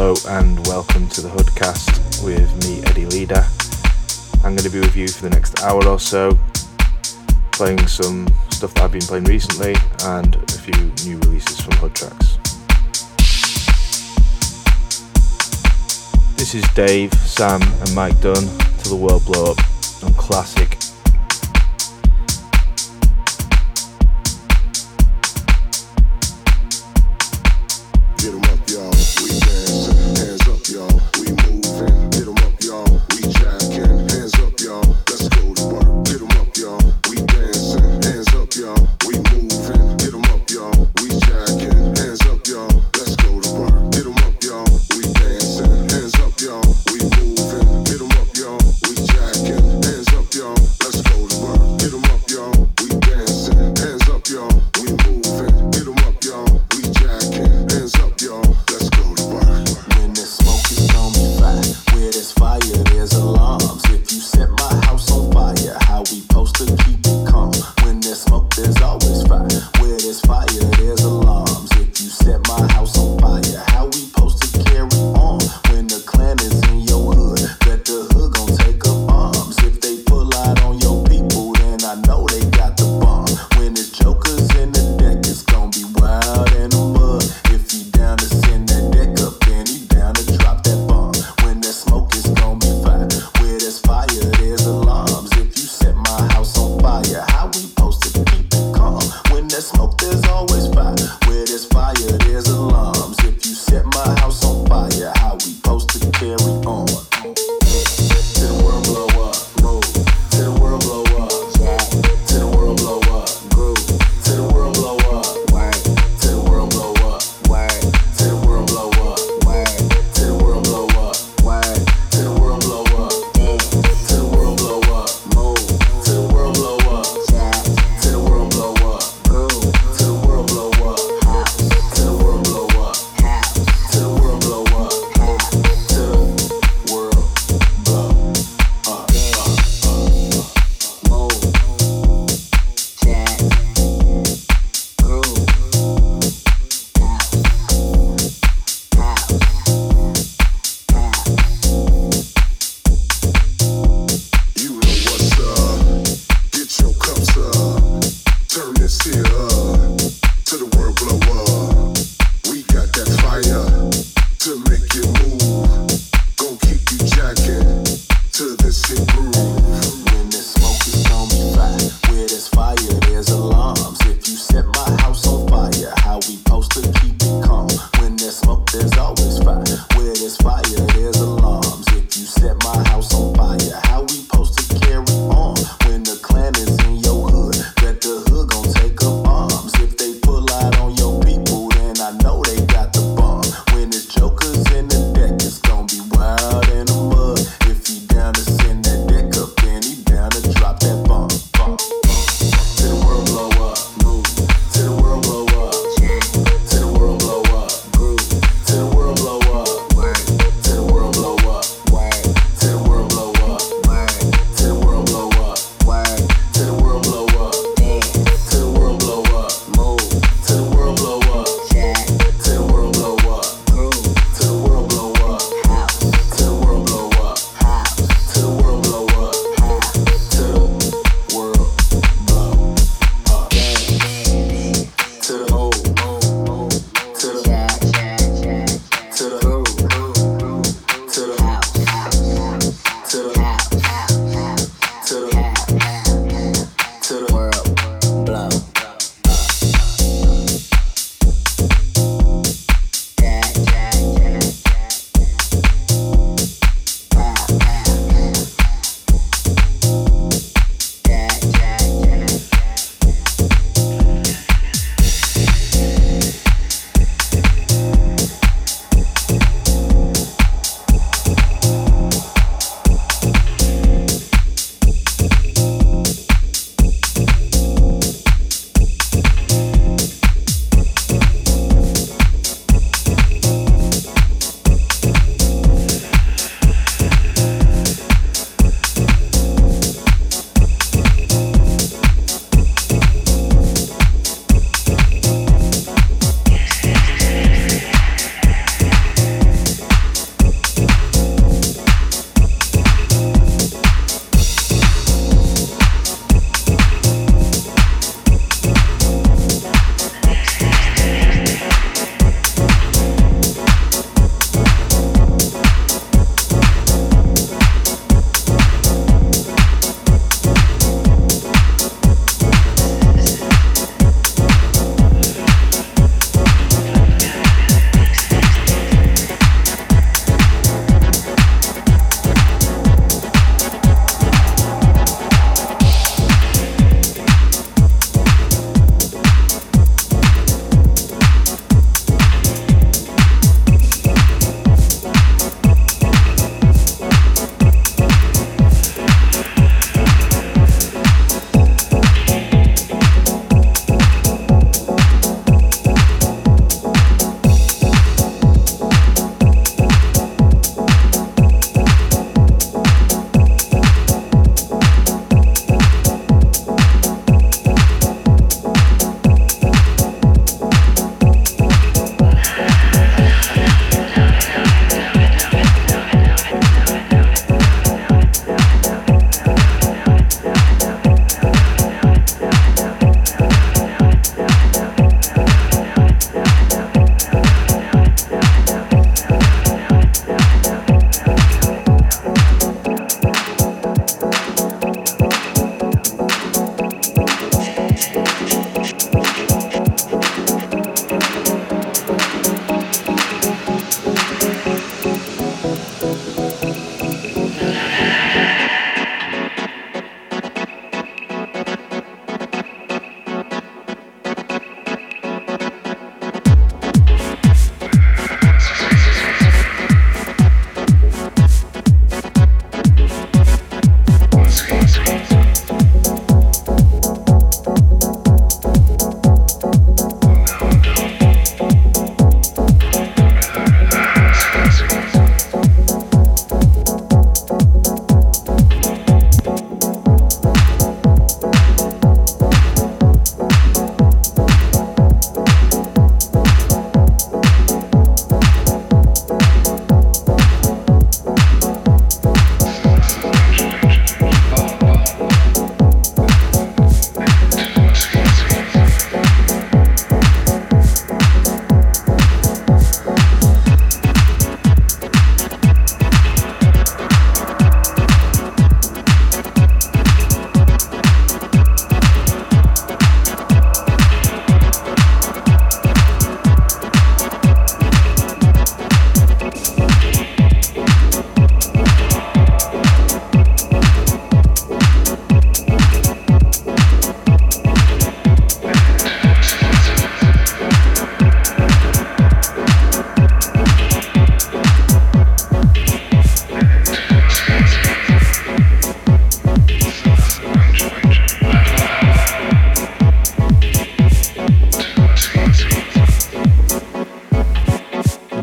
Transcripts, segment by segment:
Hello and welcome to the Hoodcast with me, Eddie Leader. I'm going to be with you for the next hour or so, playing some stuff that I've been playing recently and a few new releases from Hood Tracks. This is Dave, Sam, and Mike Dunn till the world blow up on classic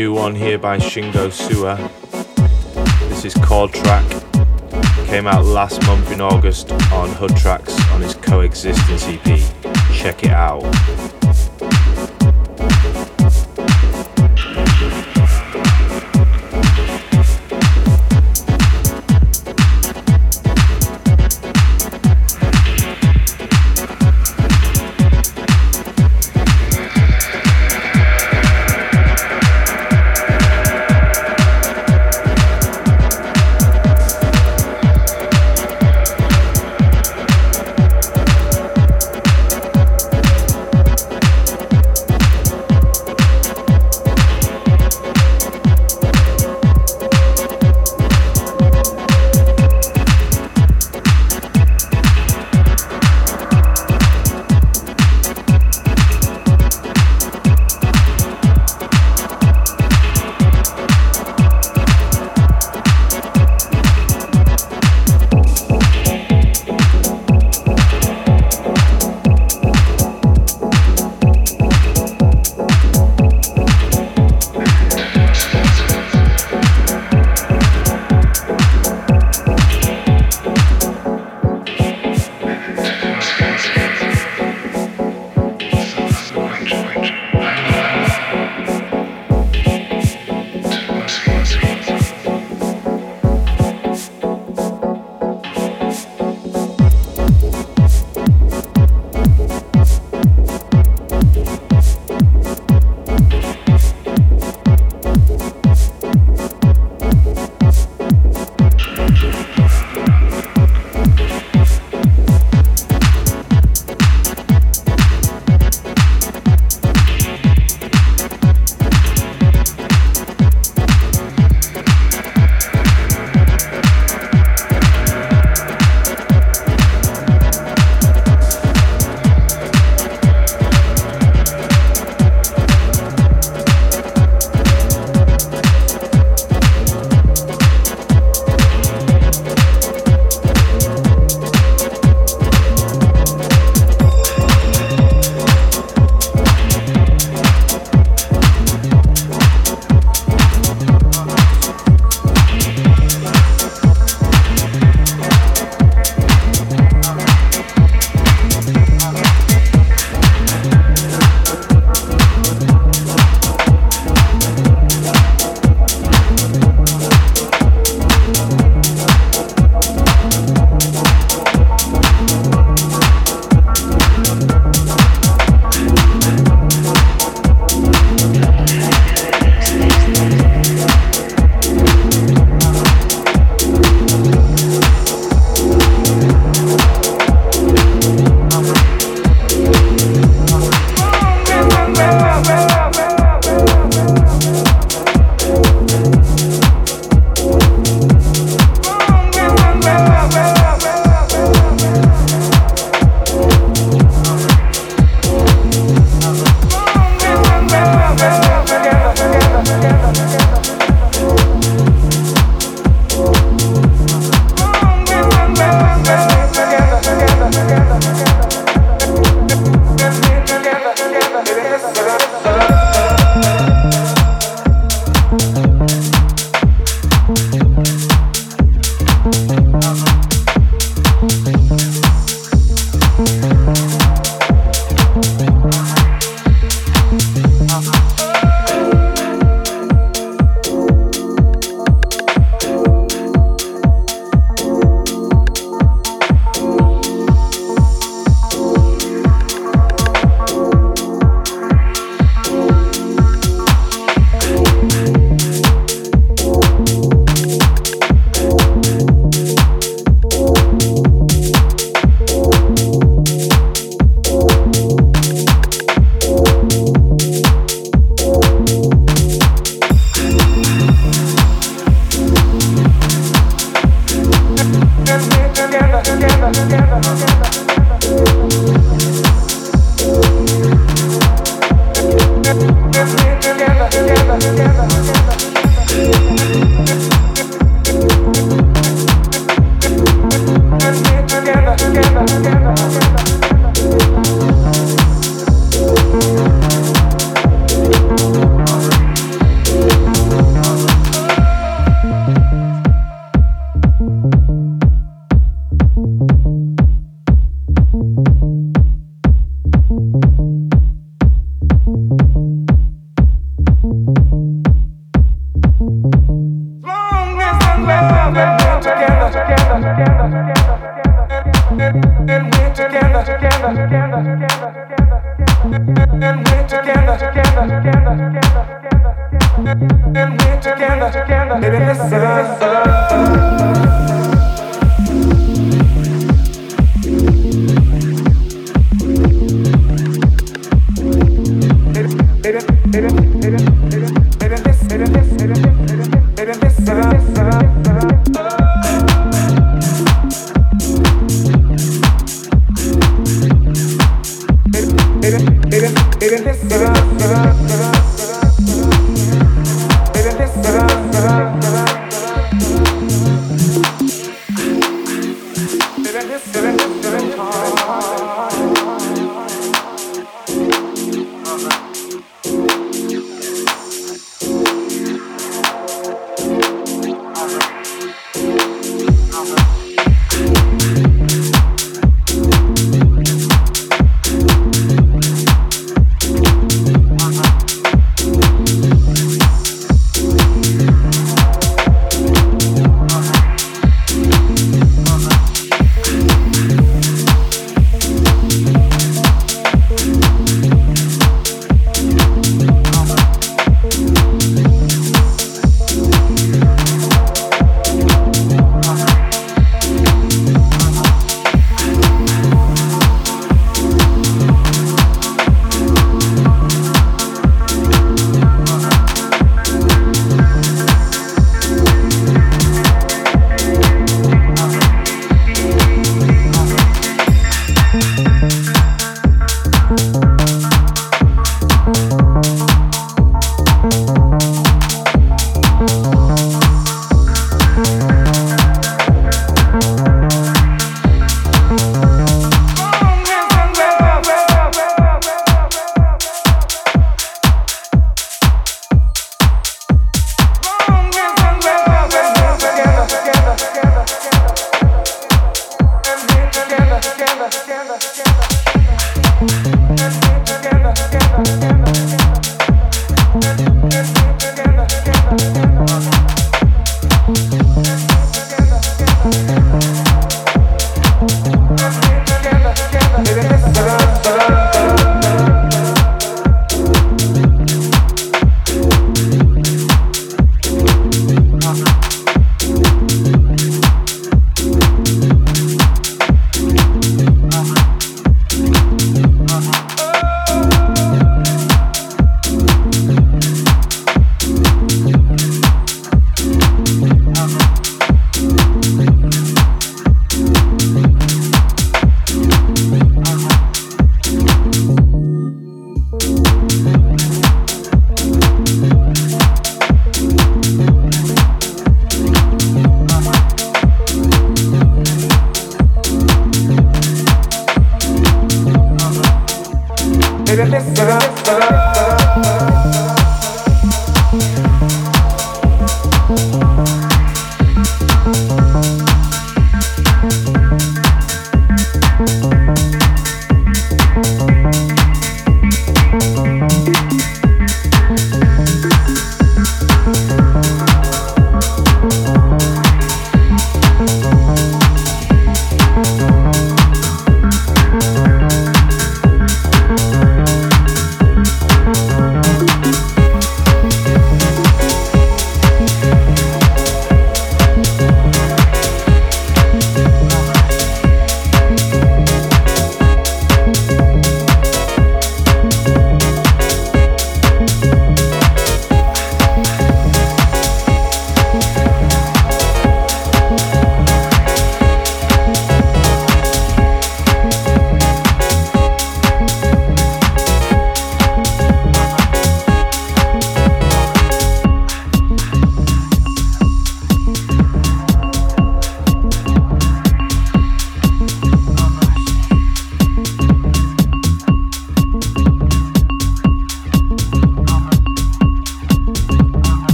New one here by Shingo Suwa. This is Chord Track. Came out last month in August on Hood Tracks on his Coexistence EP. Check it out.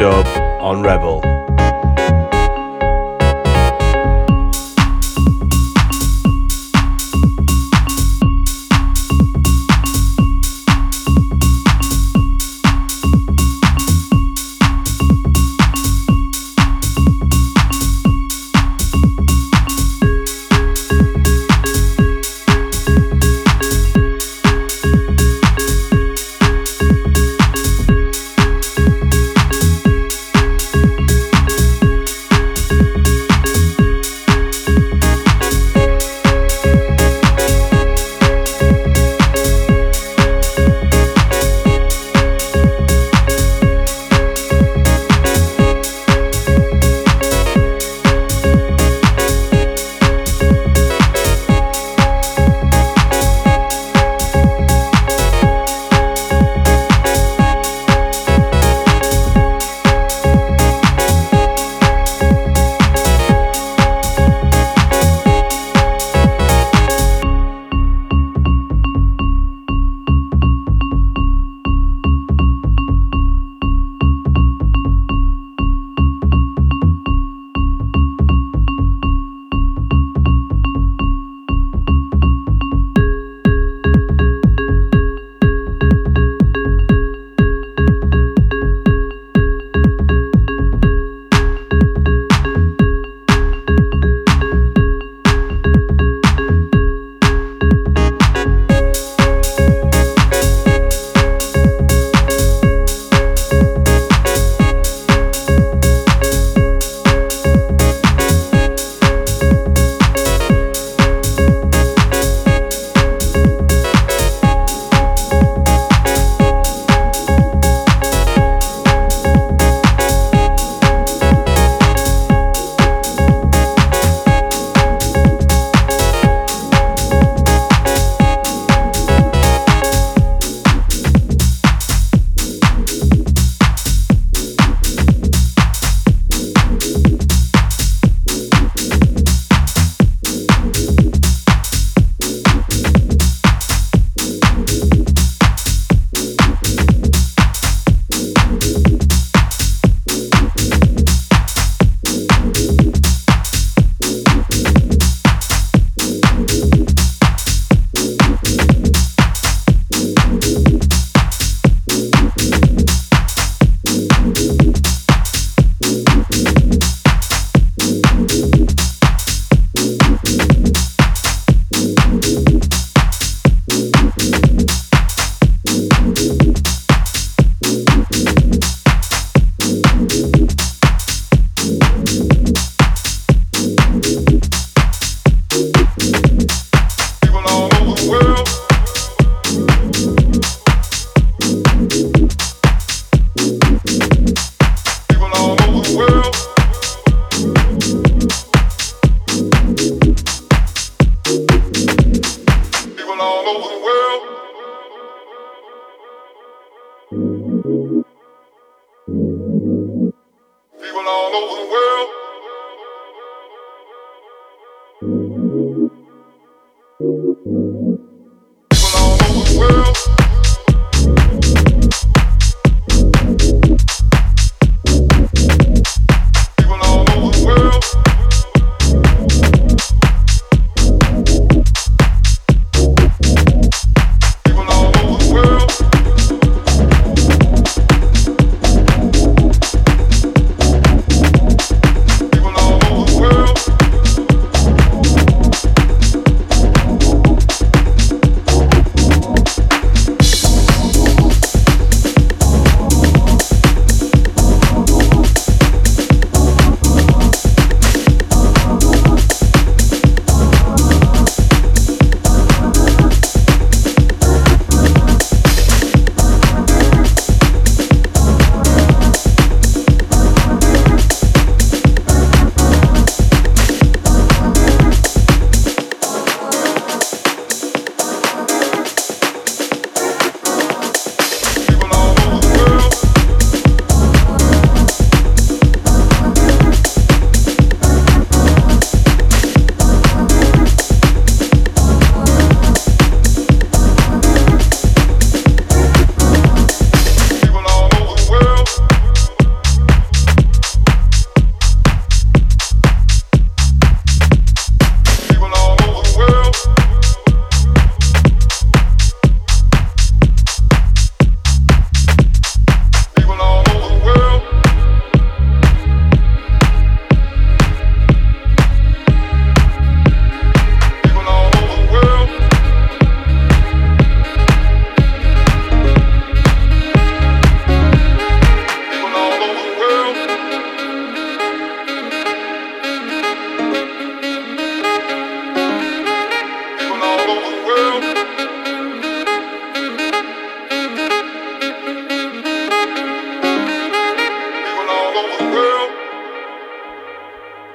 Dub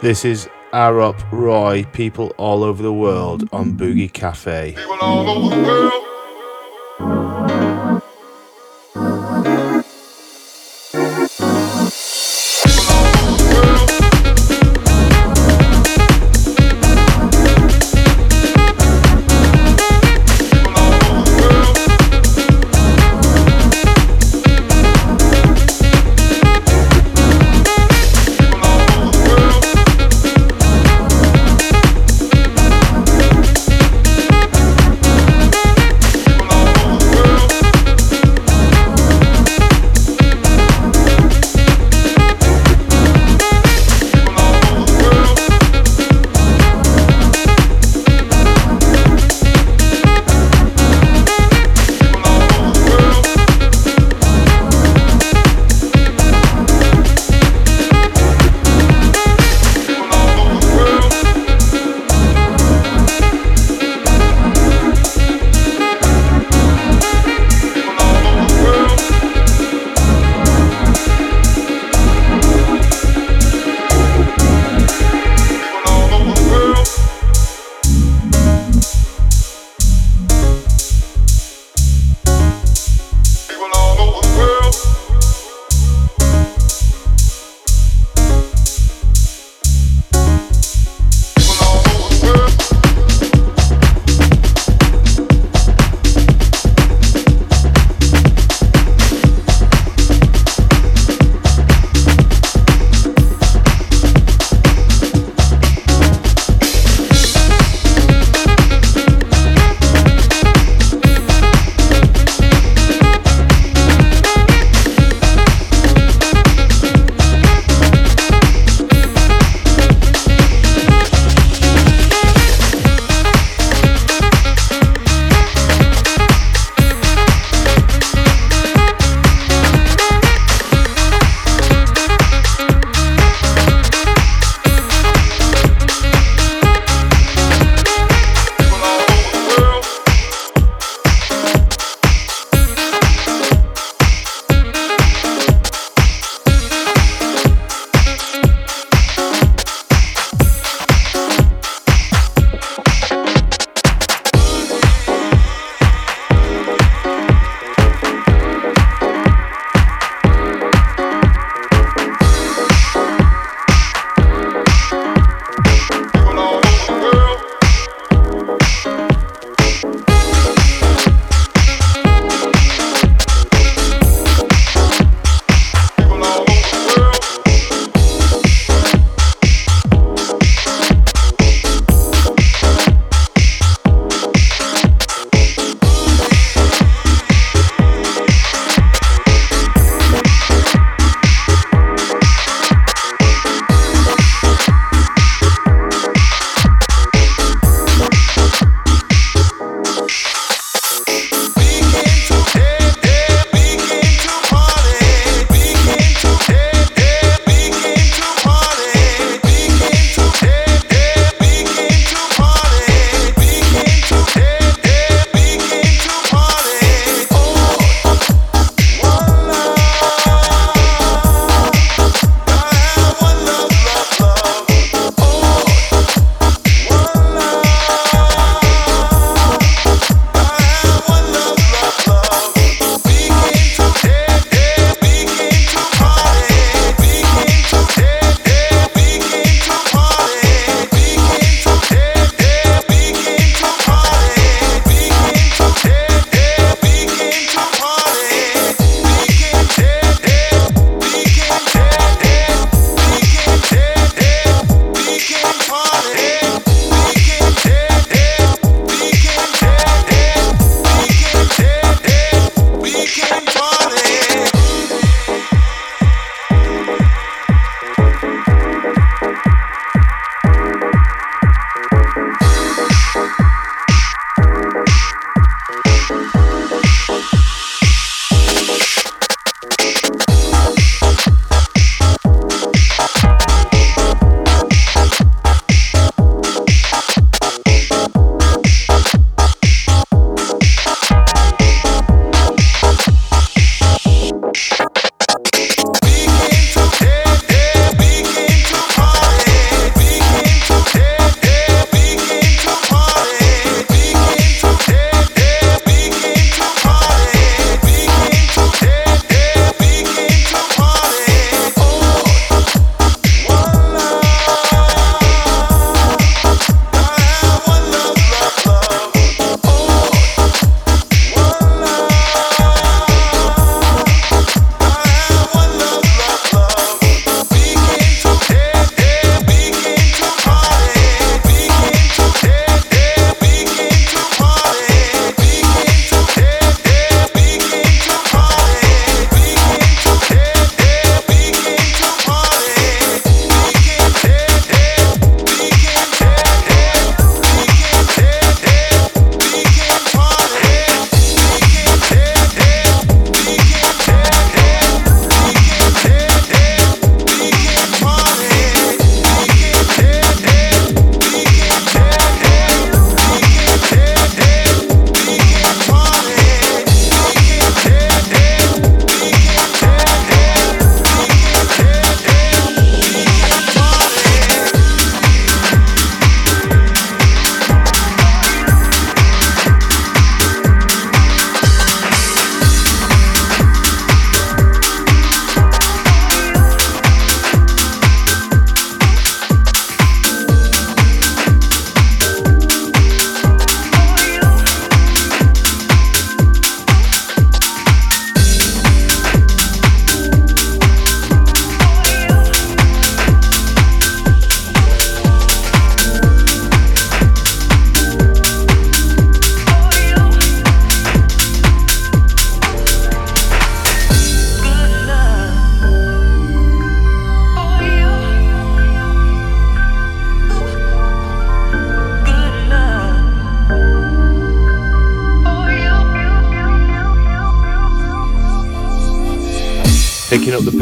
This is Arup Roy, people all over the world on Boogie Cafe.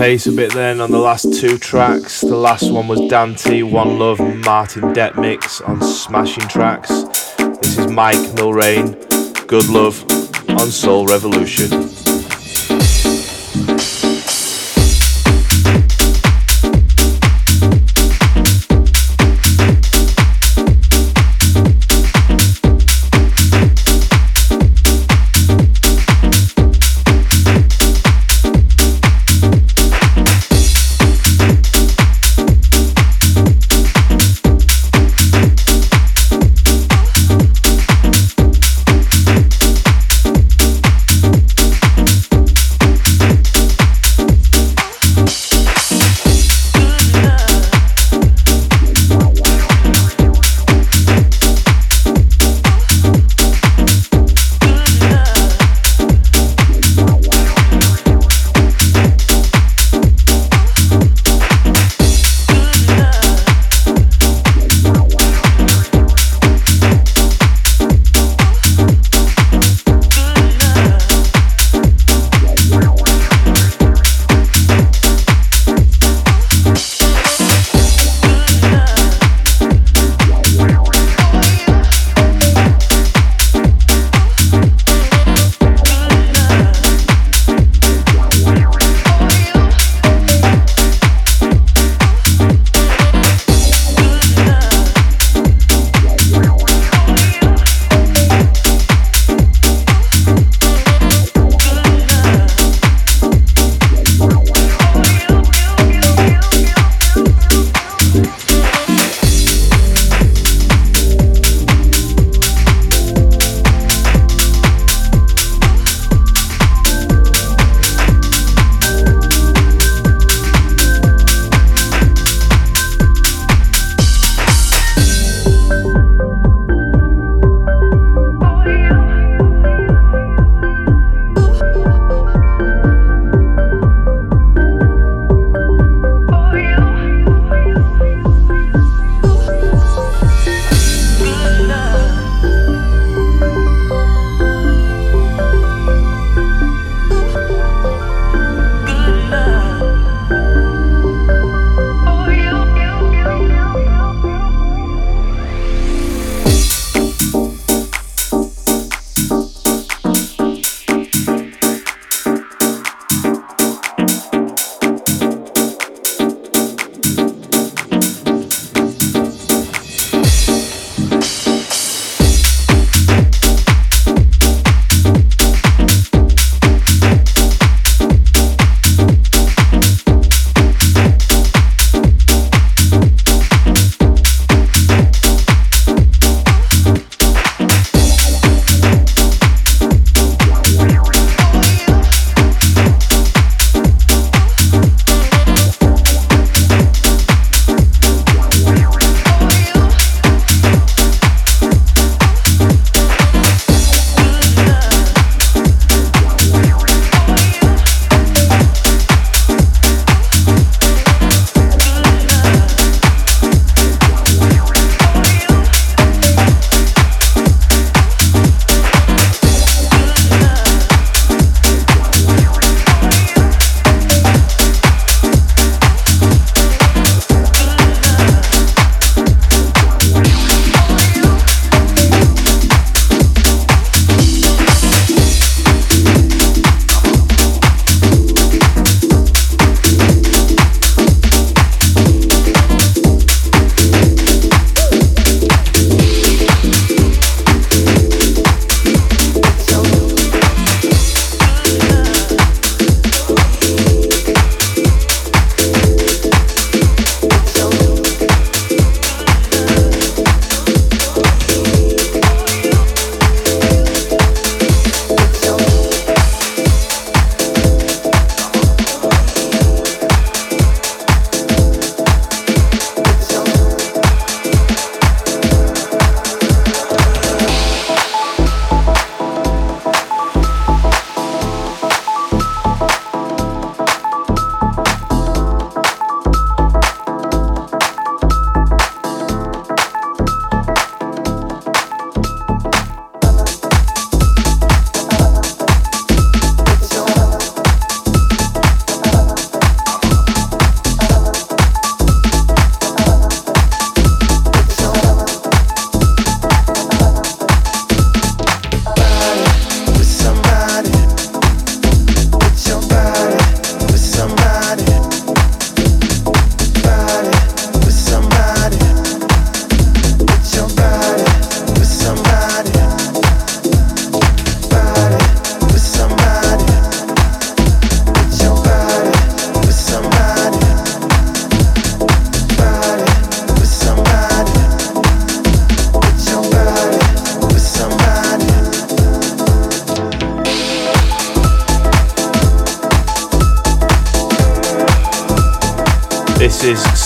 Pace a bit then on the last two tracks. The last one was Dante, One Love, Martin Det mix on Smashing Tracks. This is Mike Millrain, Good Love on Soul Revolution.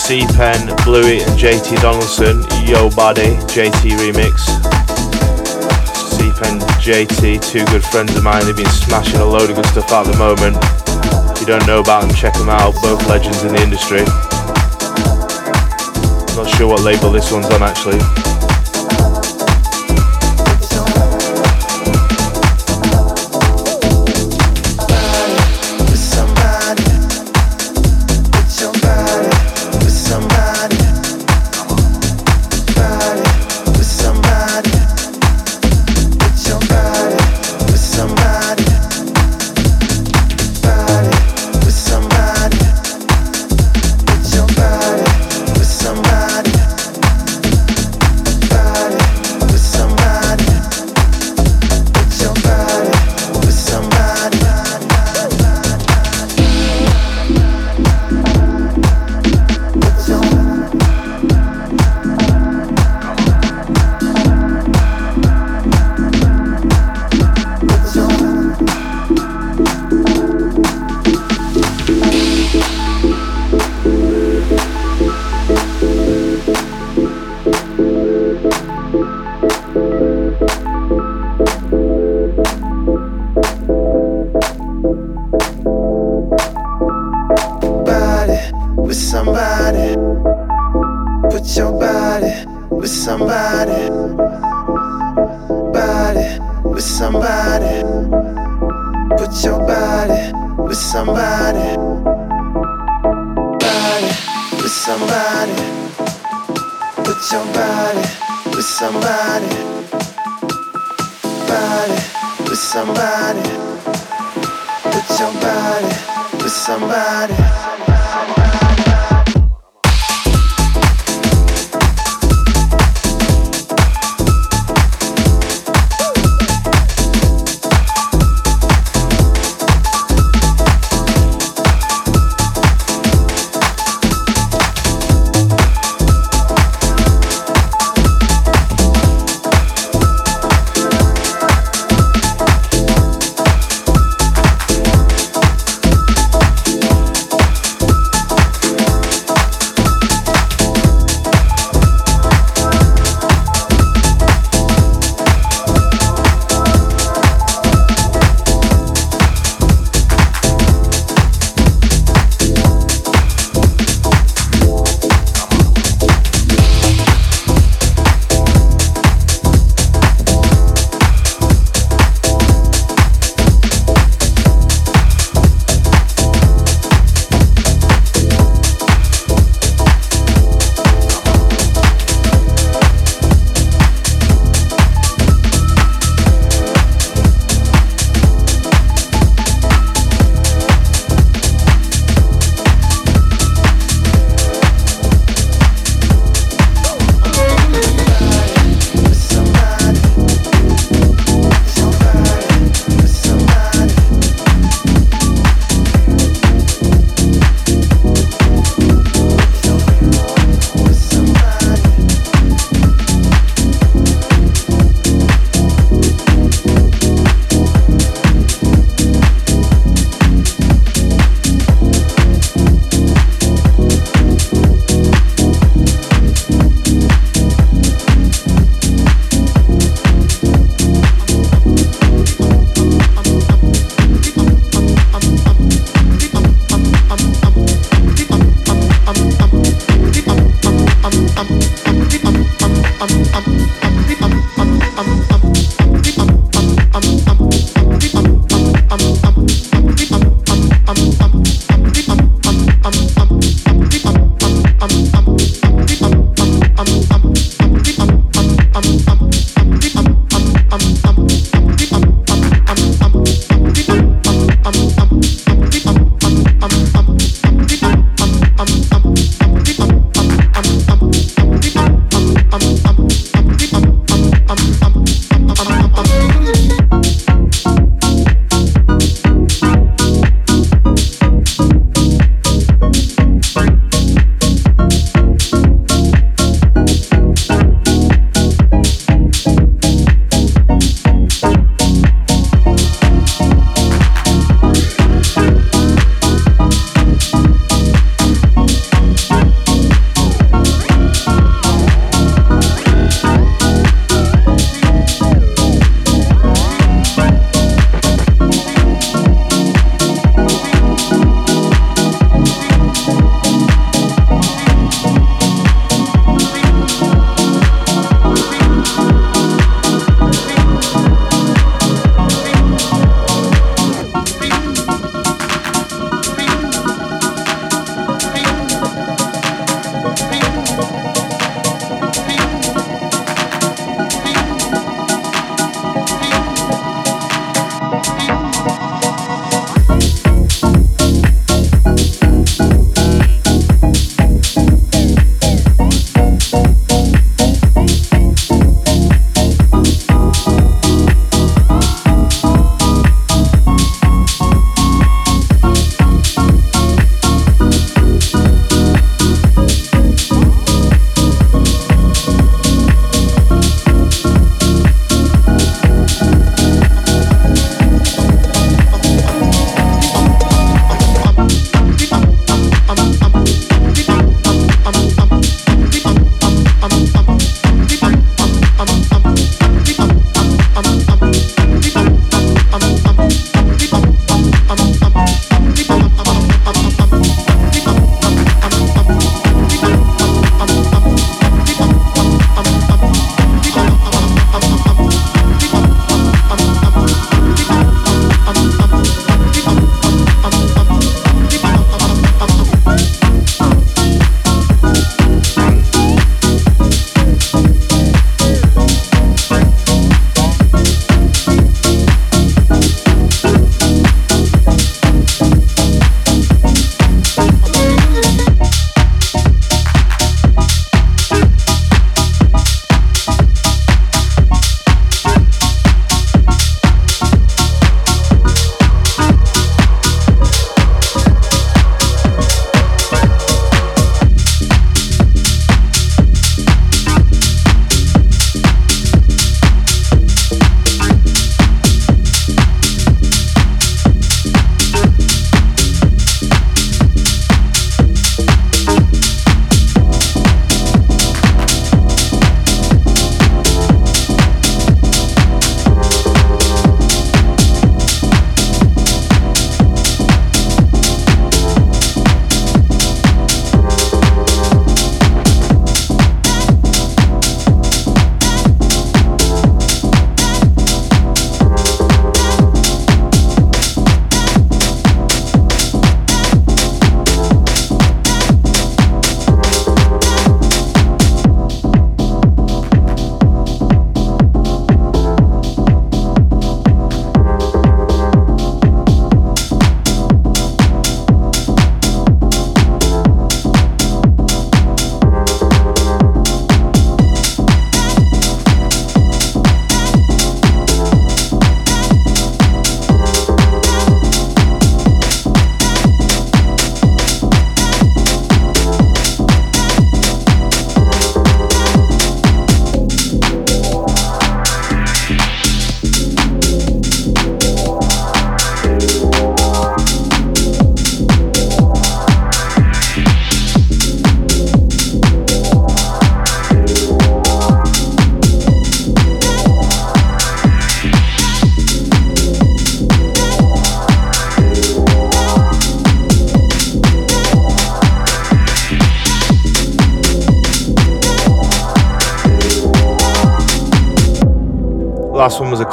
C Pen, Bluey, and JT Donaldson, Yo Body, JT remix. C Pen, JT, two good friends of mine, they've been smashing a load of good stuff out at the moment. If you don't know about them, check them out, both legends in the industry. Not sure what label this one's on actually.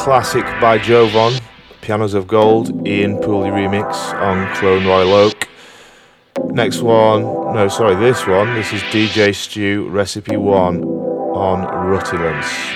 Classic by Jovonn, Pianos of Gold, Ian Pooley remix on Clone Royal Oak. Next one, no, sorry, this one, this is DJ Steaw Recipe 1 on Rutilance.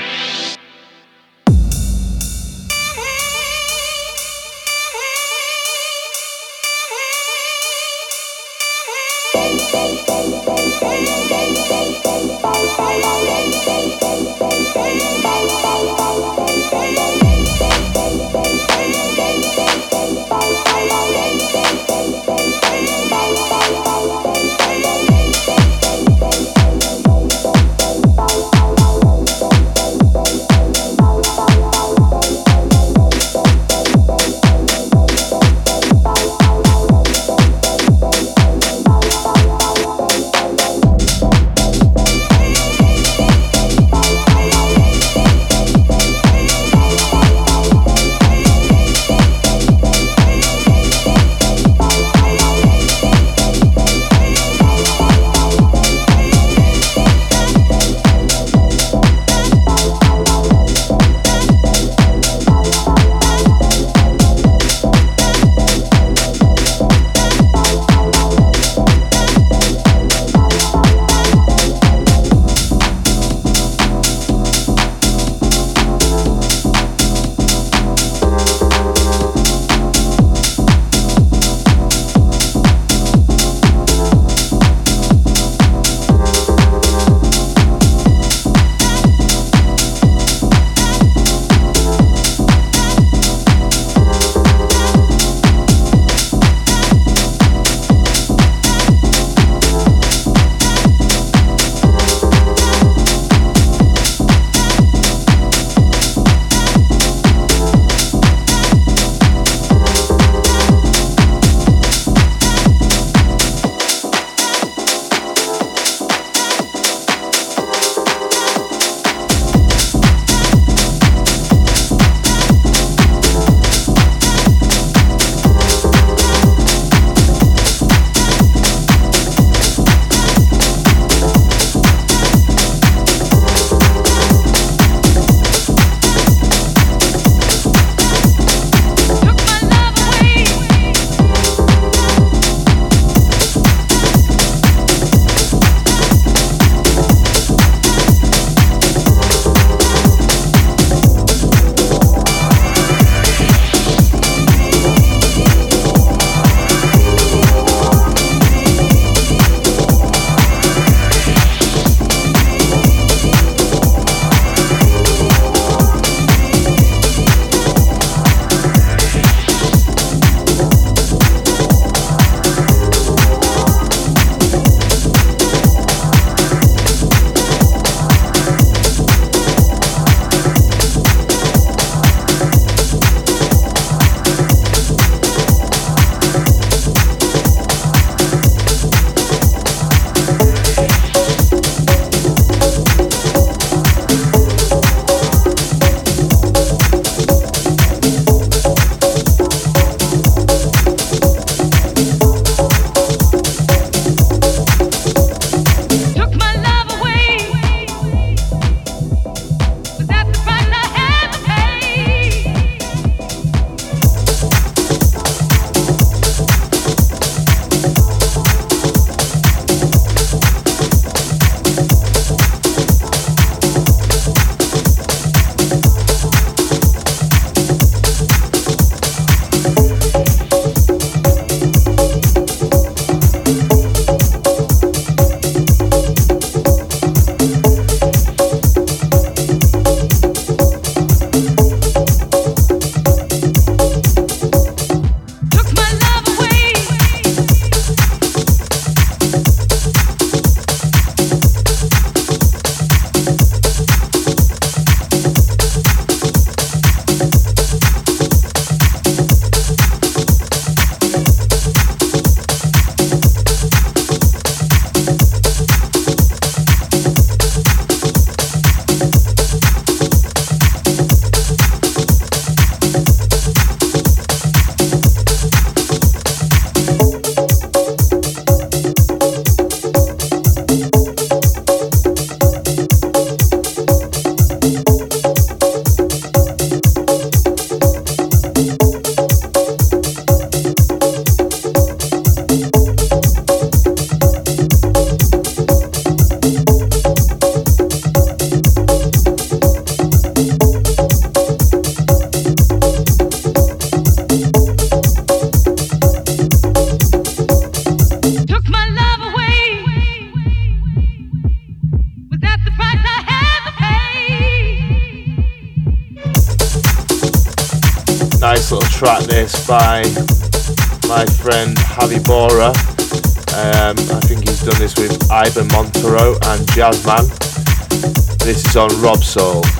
By my friend Javi Bora. Um, I think he's done this with Ivan Montero and Jazzman. This is on Robsoul.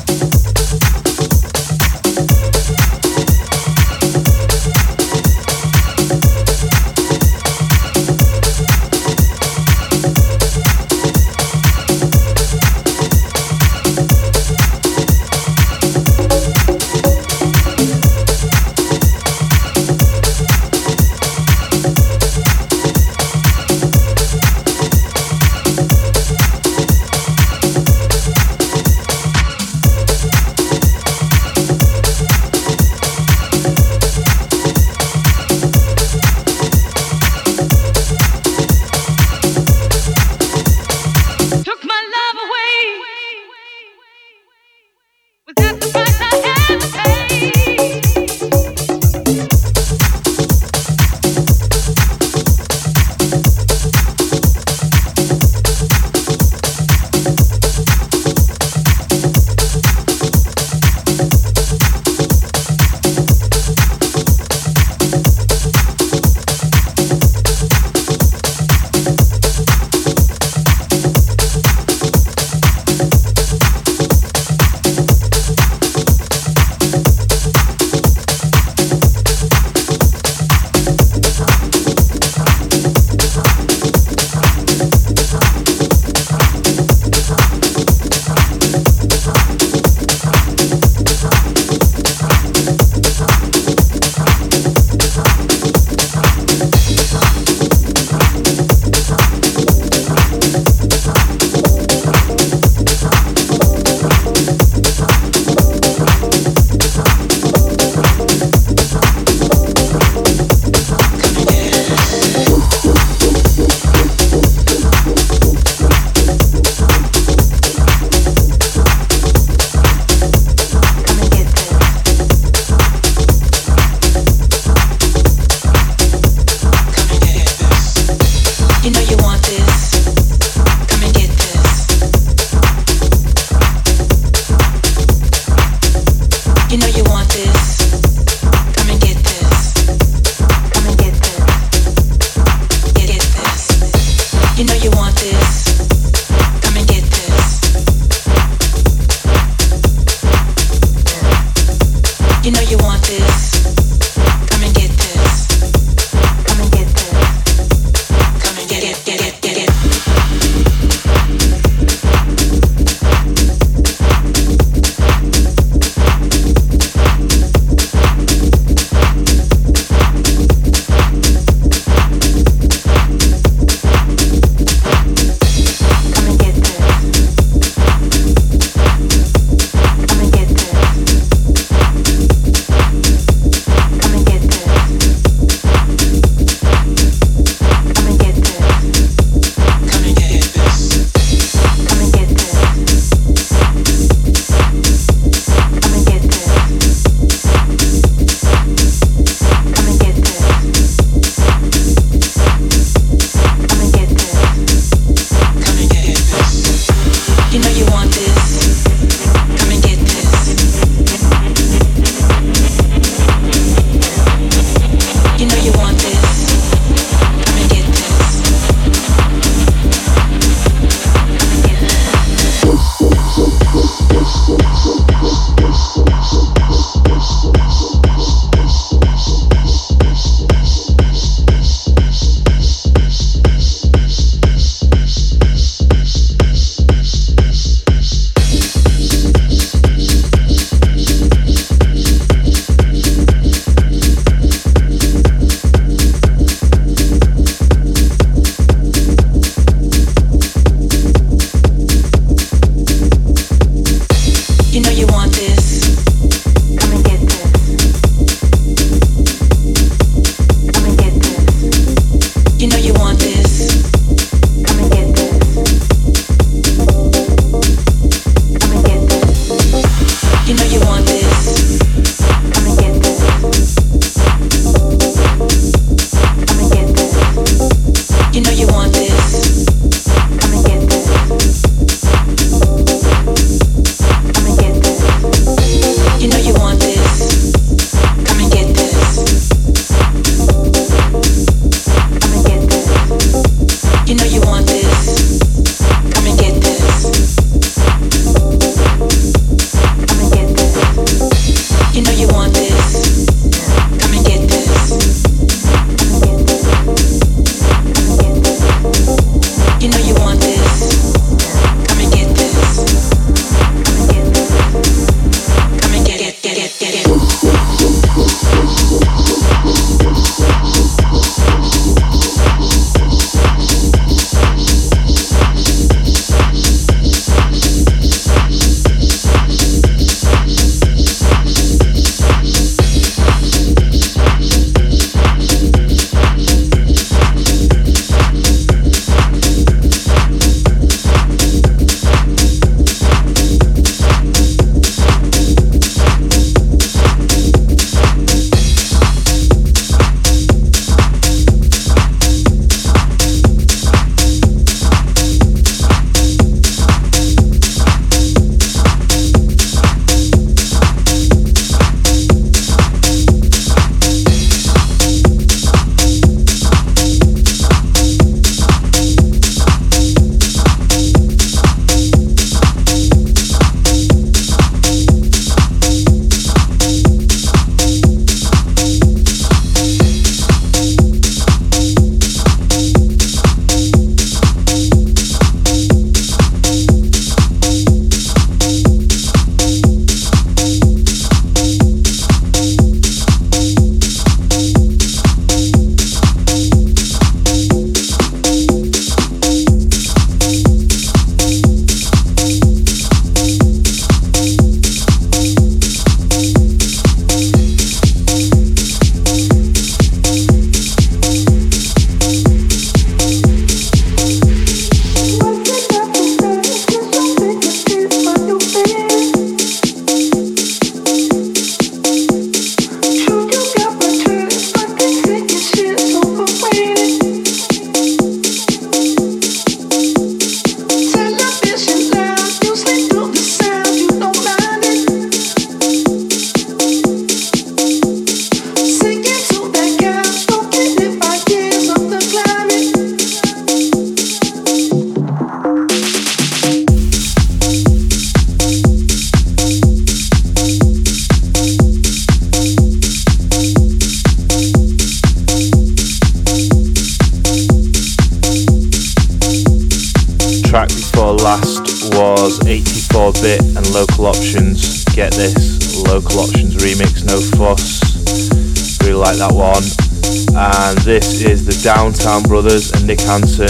This is the Downtown Brothers and Nick Hansen,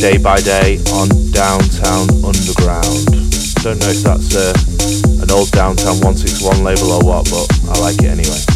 Day by Day on Downtown Underground. Don't know if that's uh, an old Downtown 161 label or what, but I like it anyway.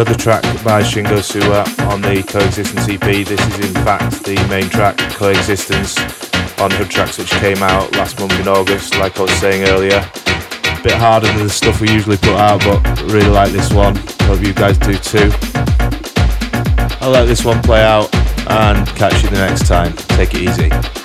Another track by Shingo Suwa on the Coexistence EP. This is in fact the main track, Coexistence, on Hood Tracks which came out last month in August, like I was saying earlier. A bit harder than the stuff we usually put out, but really like this one. Hope you guys do too. I'll let this one play out and catch you the next time. Take it easy.